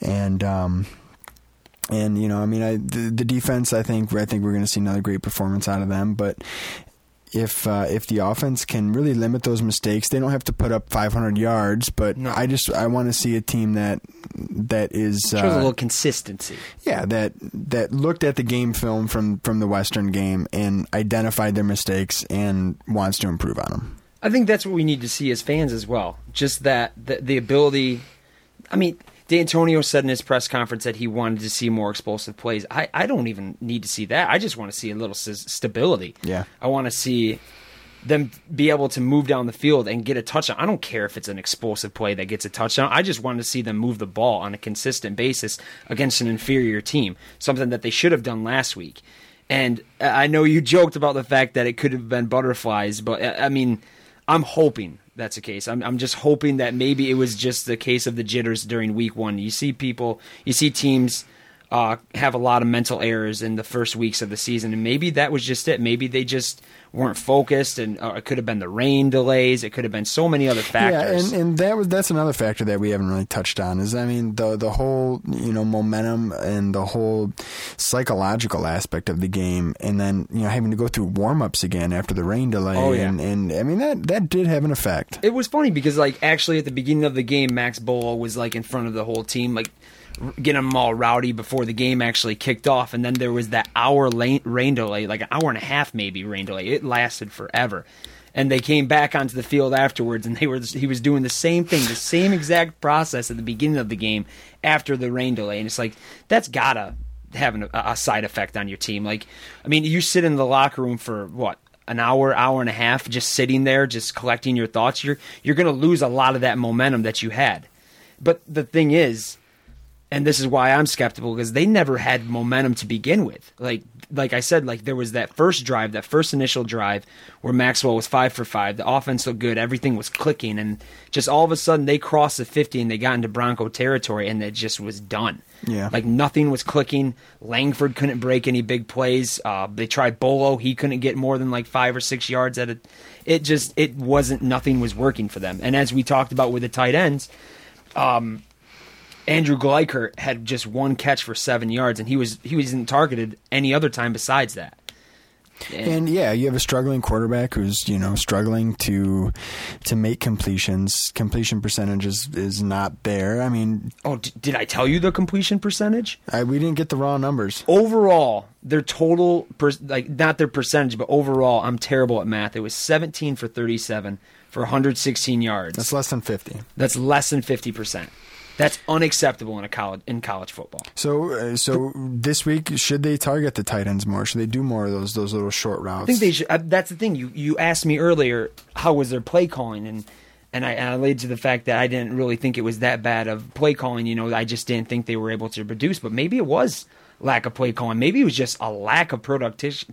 and. Um, and you know, I mean, I, the, the defense. I think I think we're going to see another great performance out of them. But if uh, if the offense can really limit those mistakes, they don't have to put up 500 yards. But no. I just I want to see a team that that is shows uh, a little consistency. Yeah, that that looked at the game film from from the Western game and identified their mistakes and wants to improve on them. I think that's what we need to see as fans as well. Just that the, the ability. I mean, Dantonio said in his press conference that he wanted to see more explosive plays. I, I don't even need to see that. I just want to see a little s- stability. Yeah. I want to see them be able to move down the field and get a touchdown. I don't care if it's an explosive play that gets a touchdown. I just want to see them move the ball on a consistent basis against an inferior team, something that they should have done last week. And I know you joked about the fact that it could have been butterflies, but uh, I mean, I'm hoping that's the case. I'm I'm just hoping that maybe it was just the case of the jitters during week one. You see people, you see teams uh, have a lot of mental errors in the first weeks of the season, and maybe that was just it. Maybe they just weren't focused, and uh, it could have been the rain delays. It could have been so many other factors. Yeah, and, and that was that's another factor that we haven't really touched on. Is I mean the the whole you know momentum and the whole psychological aspect of the game, and then you know having to go through warm ups again after the rain delay. Oh, yeah. and, and I mean that that did have an effect. It was funny because like actually at the beginning of the game, Max Bullough was like in front of the whole team, like getting them all rowdy before the game actually kicked off. And then there was that hour rain delay, like an hour and a half maybe rain delay. It lasted forever. And they came back onto the field afterwards, and they were he was doing the same thing, the same exact process at the beginning of the game after the rain delay. And it's like that's gotta have an, a side effect on your team. Like, I mean, you sit in the locker room for what an hour, hour and a half, just sitting there, just collecting your thoughts. You're you're going to lose a lot of that momentum that you had. But the thing is, and this is why I'm skeptical because they never had momentum to begin with. Like like I said, like there was that first drive, that first initial drive where Maxwell was five for five. The offense looked good, everything was clicking, and just all of a sudden they crossed the fifty and they got into Bronco territory, and it just was done. Yeah. like nothing was clicking. Langford couldn't break any big plays. Uh, they tried Bullough, he couldn't get more than like five or six yards at it. It just it wasn't nothing was working for them. And as we talked about with the tight ends, Andrew Gleichert had just one catch for seven yards, and he was he wasn't targeted any other time besides that. And yeah, you have a struggling quarterback who's you know struggling to to make completions. Completion percentage is, is not there. I mean, Oh, d- did I tell you the completion percentage? I, we didn't get the raw numbers. Overall, their total, per, like not their percentage, but overall, I'm terrible at math. It was 17 for 37 for 116 yards. That's less than fifty. That's less than 50 percent. That's unacceptable in a college in college football. So uh, so this week should they target the tight ends more? Should they do more of those those little short routes? I think they should. Uh, that's the thing. You you asked me earlier how was their play calling, and and I, and I laid to the fact that I didn't really think it was that bad of play calling. You know, I just didn't think they were able to produce. But maybe it was lack of play calling. Maybe it was just a lack of producti-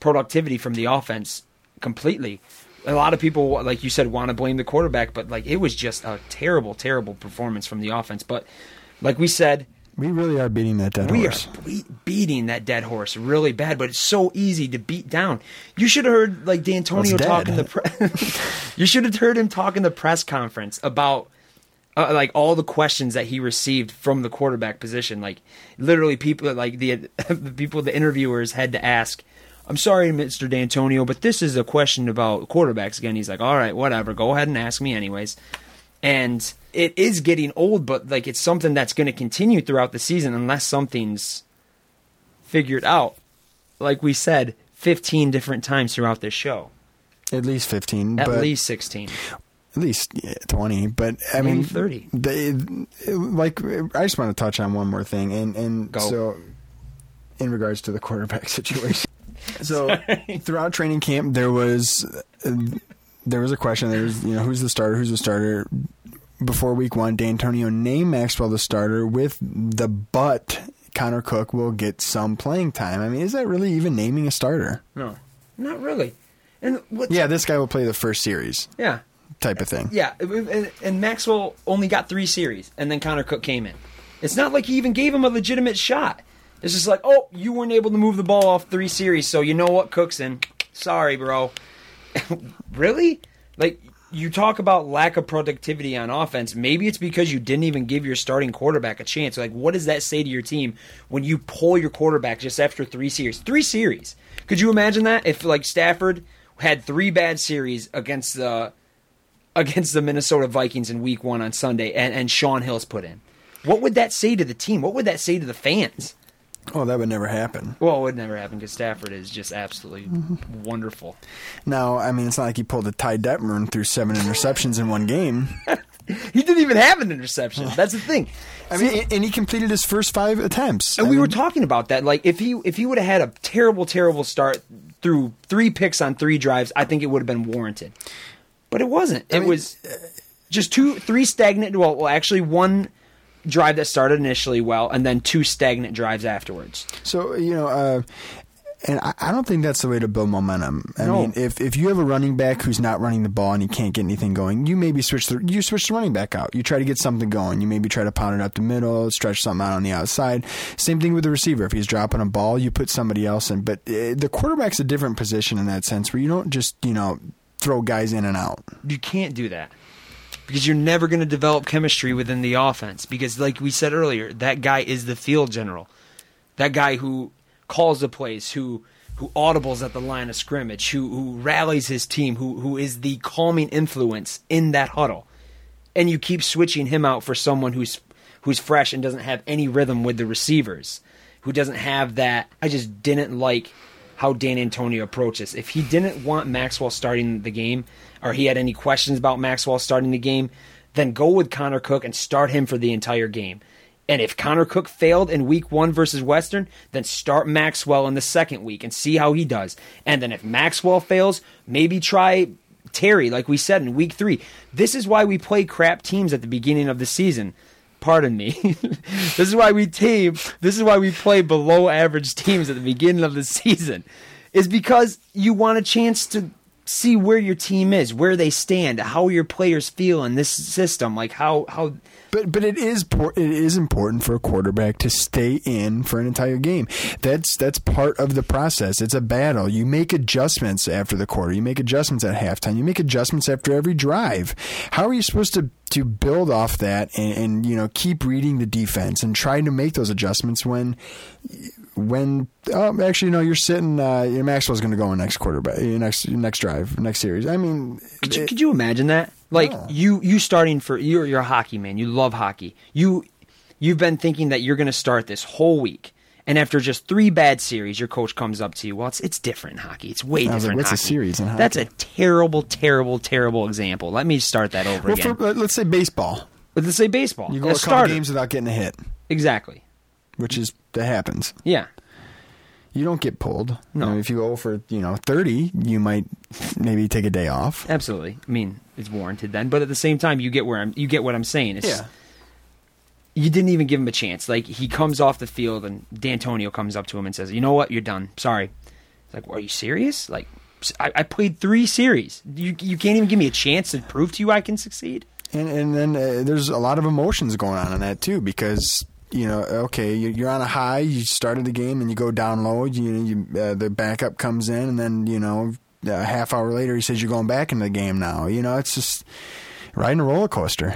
productivity from the offense completely. A lot of people, like you said, want to blame the quarterback, but like it was just a terrible, terrible performance from the offense. But like we said, we really are beating that dead we horse. We are beating that dead horse really bad, but it's so easy to beat down. You should have heard like Dantonio Well, talking the. Pre- you should have heard him talk in the press conference about uh, like all the questions that he received from the quarterback position. Like literally, people like the the people the interviewers had to ask. I'm sorry, Mr. Dantonio, but this is a question about quarterbacks again. He's like, all right, whatever. Go ahead and ask me anyways and it is getting old, but like it's something that's going to continue throughout the season unless something's figured out. Like we said, 15 different times throughout this show, At least fifteen. at but least 16. at least 20 but i Maybe mean 30. they like i just want to touch on one more thing and and Go. so in regards to the quarterback situation so throughout training camp there was uh, there was a question there's you know who's the starter who's the starter before week one Dantonio named maxwell the starter with the but connor cook will get some playing time i mean is that really even naming a starter No, not really. And yeah this guy will play the first series yeah, type of thing yeah. And, and Maxwell only got three series, and then Connor Cook came in. It's not like he even gave him a legitimate shot. It's just like, oh, you weren't able to move the ball off three series, so you know what, Cook's in. Sorry, bro. really? Like you talk about lack of productivity on offense. Maybe it's because you didn't even give your starting quarterback a chance. Like, what does that say to your team when you pull your quarterback just after three series? Three series. Could you imagine that if like Stafford had three bad series against the against the Minnesota Vikings in Week One on Sunday, and and Shaun Hill's put in? What would that say to the team? What would that say to the fans? Oh that would never happen Well, it would never happen because Stafford is just absolutely wonderful. Now, I mean, it's not like he pulled a Ty Detmer and threw seven interceptions in one game. He didn't even have an interception. That's the thing. I mean, and he completed his first five attempts. And I we were talking about that. Like if he if he would have had a terrible, terrible start through three picks on three drives, I think it would have been warranted. But it wasn't. It mean, was uh, just two, three stagnant. Well, well, actually, one drive that started initially well, and then two stagnant drives afterwards. So you know, uh, and I, I don't think that's the way to build momentum. I No. mean, if if you have a running back who's not running the ball and he can't get anything going, you maybe switch the you switch the running back out. You try to get something going. You maybe try to pound it up the middle, stretch something out on the outside. Same thing with the receiver. If he's dropping a ball, you put somebody else in. But uh, the quarterback's a different position in that sense, where you don't just you know throw guys in and out. You can't do that because you're never going to develop chemistry within the offense. Because, like we said earlier, that guy is the field general. That guy who calls the plays, who who audibles at the line of scrimmage, who who rallies his team, who who is the calming influence in that huddle. And you keep switching him out for someone who's who's fresh and doesn't have any rhythm with the receivers, who doesn't have that. I just didn't like how Dantonio approaches. If he didn't want Maxwell starting the game, or he had any questions about Maxwell starting the game, then go with Connor Cook and start him for the entire game. And if Connor Cook failed in week one versus Western, then start Maxwell in the second week and see how he does. And then if Maxwell fails, maybe try Terry, like we said in week three. This is why we play crap teams at the beginning of the season. Pardon me. this is why we team. This is why we play below average teams at the beginning of the season, is because you want a chance to see where your team is, where they stand, how your players feel in this system, like how how But but it is it is important for a quarterback to stay in for an entire game. That's that's part of the process. It's a battle. You make adjustments after the quarter. You make adjustments at halftime. You make adjustments after every drive. How are you supposed to to build off that and, and you know keep reading the defense and trying to make those adjustments when when oh, actually no you're sitting uh, Maxwell's going to go in next quarter next next drive next series. I mean, Could you, could you imagine that? Like Yeah. you, you starting for you're you're a hockey man. You love hockey. You you've been thinking that you're going to start this whole week, and after just three bad series, your coach comes up to you. Well, it's it's different in hockey. It's way like, different. in what's a series in That's a terrible, terrible, terrible example. Let me start that over well, again. for, let- let's say baseball. Let's say baseball. You go a a couple starter. games without getting a hit, Exactly. which is that happens. Yeah. You don't get pulled. No. I mean, if you go for you know thirty, you might maybe take a day off. Absolutely. I mean, it's warranted then, but at the same time, you get where I'm. You get what I'm saying. It's, You didn't even give him a chance. Like he comes off the field, and Dantonio comes up to him and says, "You know what? You're done. Sorry." It's like, "Are you serious? Like, I, I played three series. You you can't even give me a chance to prove to you I can succeed." And and then uh, there's a lot of emotions going on in that too because you know okay you- you're on a high you started the game and you go down low you you, uh, the backup comes in and then you know a half hour later he says you're going back into the game now you know it's just riding a roller coaster.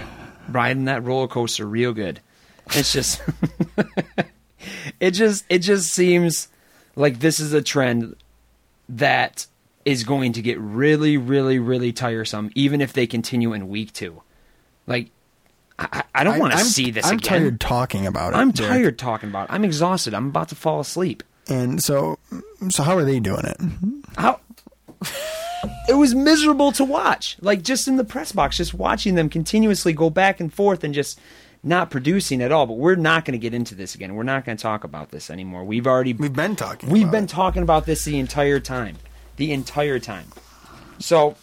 riding that roller coaster real good. It's just it just it just seems like this is a trend that is going to get really really really tiresome even if they continue in week 2. Like I, I- don't want to see this I'm again. tired talking about it. I'm Derek. tired talking about it. I'm exhausted. I'm about to fall asleep. And so so how are they doing it? How it was miserable to watch. Like just in the press box, just watching them continuously go back and forth and just not producing at all. But we're not going to get into this again. We're not going to talk about this anymore. We've already We've been talking. we've been it. talking about this the entire time, the entire time. So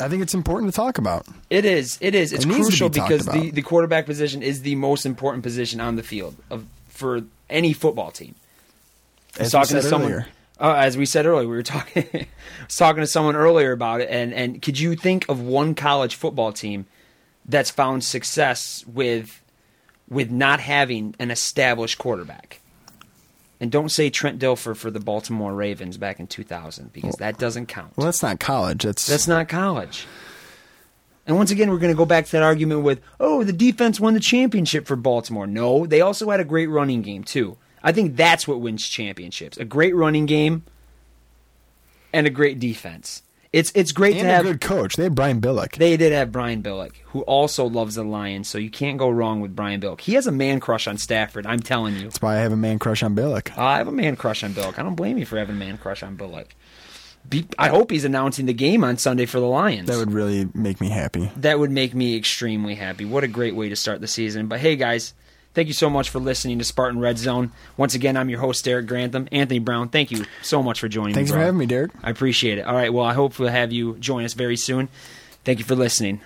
I think it's important to talk about. it is. It is. It's It to be crucial because the, about. the quarterback position is the most important position on the field of for any football team. I was As we talking to someone, earlier. uh, as we said earlier, we were talking. I was talking to someone earlier about it, and and could you think of one college football team that's found success with with not having an established quarterback? And don't say Trent Dilfer for the Baltimore Ravens back in 2000 because that doesn't count. Well, that's not college. That's That's not college. And once again, we're going to go back to that argument with, oh, the defense won the championship for Baltimore. No, they also had a great running game, too. I think that's what wins championships a great running game and a great defense. It's, it's great and to have a good coach. They had Brian Billick. They did have Brian Billick, who also loves the Lions, so you can't go wrong with Brian Billick. He has a man crush on Stafford, I'm telling you. That's why I have a man crush on Billick. I have a man crush on Billick. I don't blame you for having a man crush on Billick. Be, I hope he's announcing the game on Sunday for the Lions. That would really make me happy. that would make me extremely happy. What a great way to start the season. But hey, guys, thank you so much for listening to Spartan Red Zone. Once again, I'm your host, Derek Grantham. Anthony Brown, thank you so much for joining us. Thanks me. for having me, Derek. I appreciate it. All right, well, I hope we'll have you join us very soon. Thank you for listening.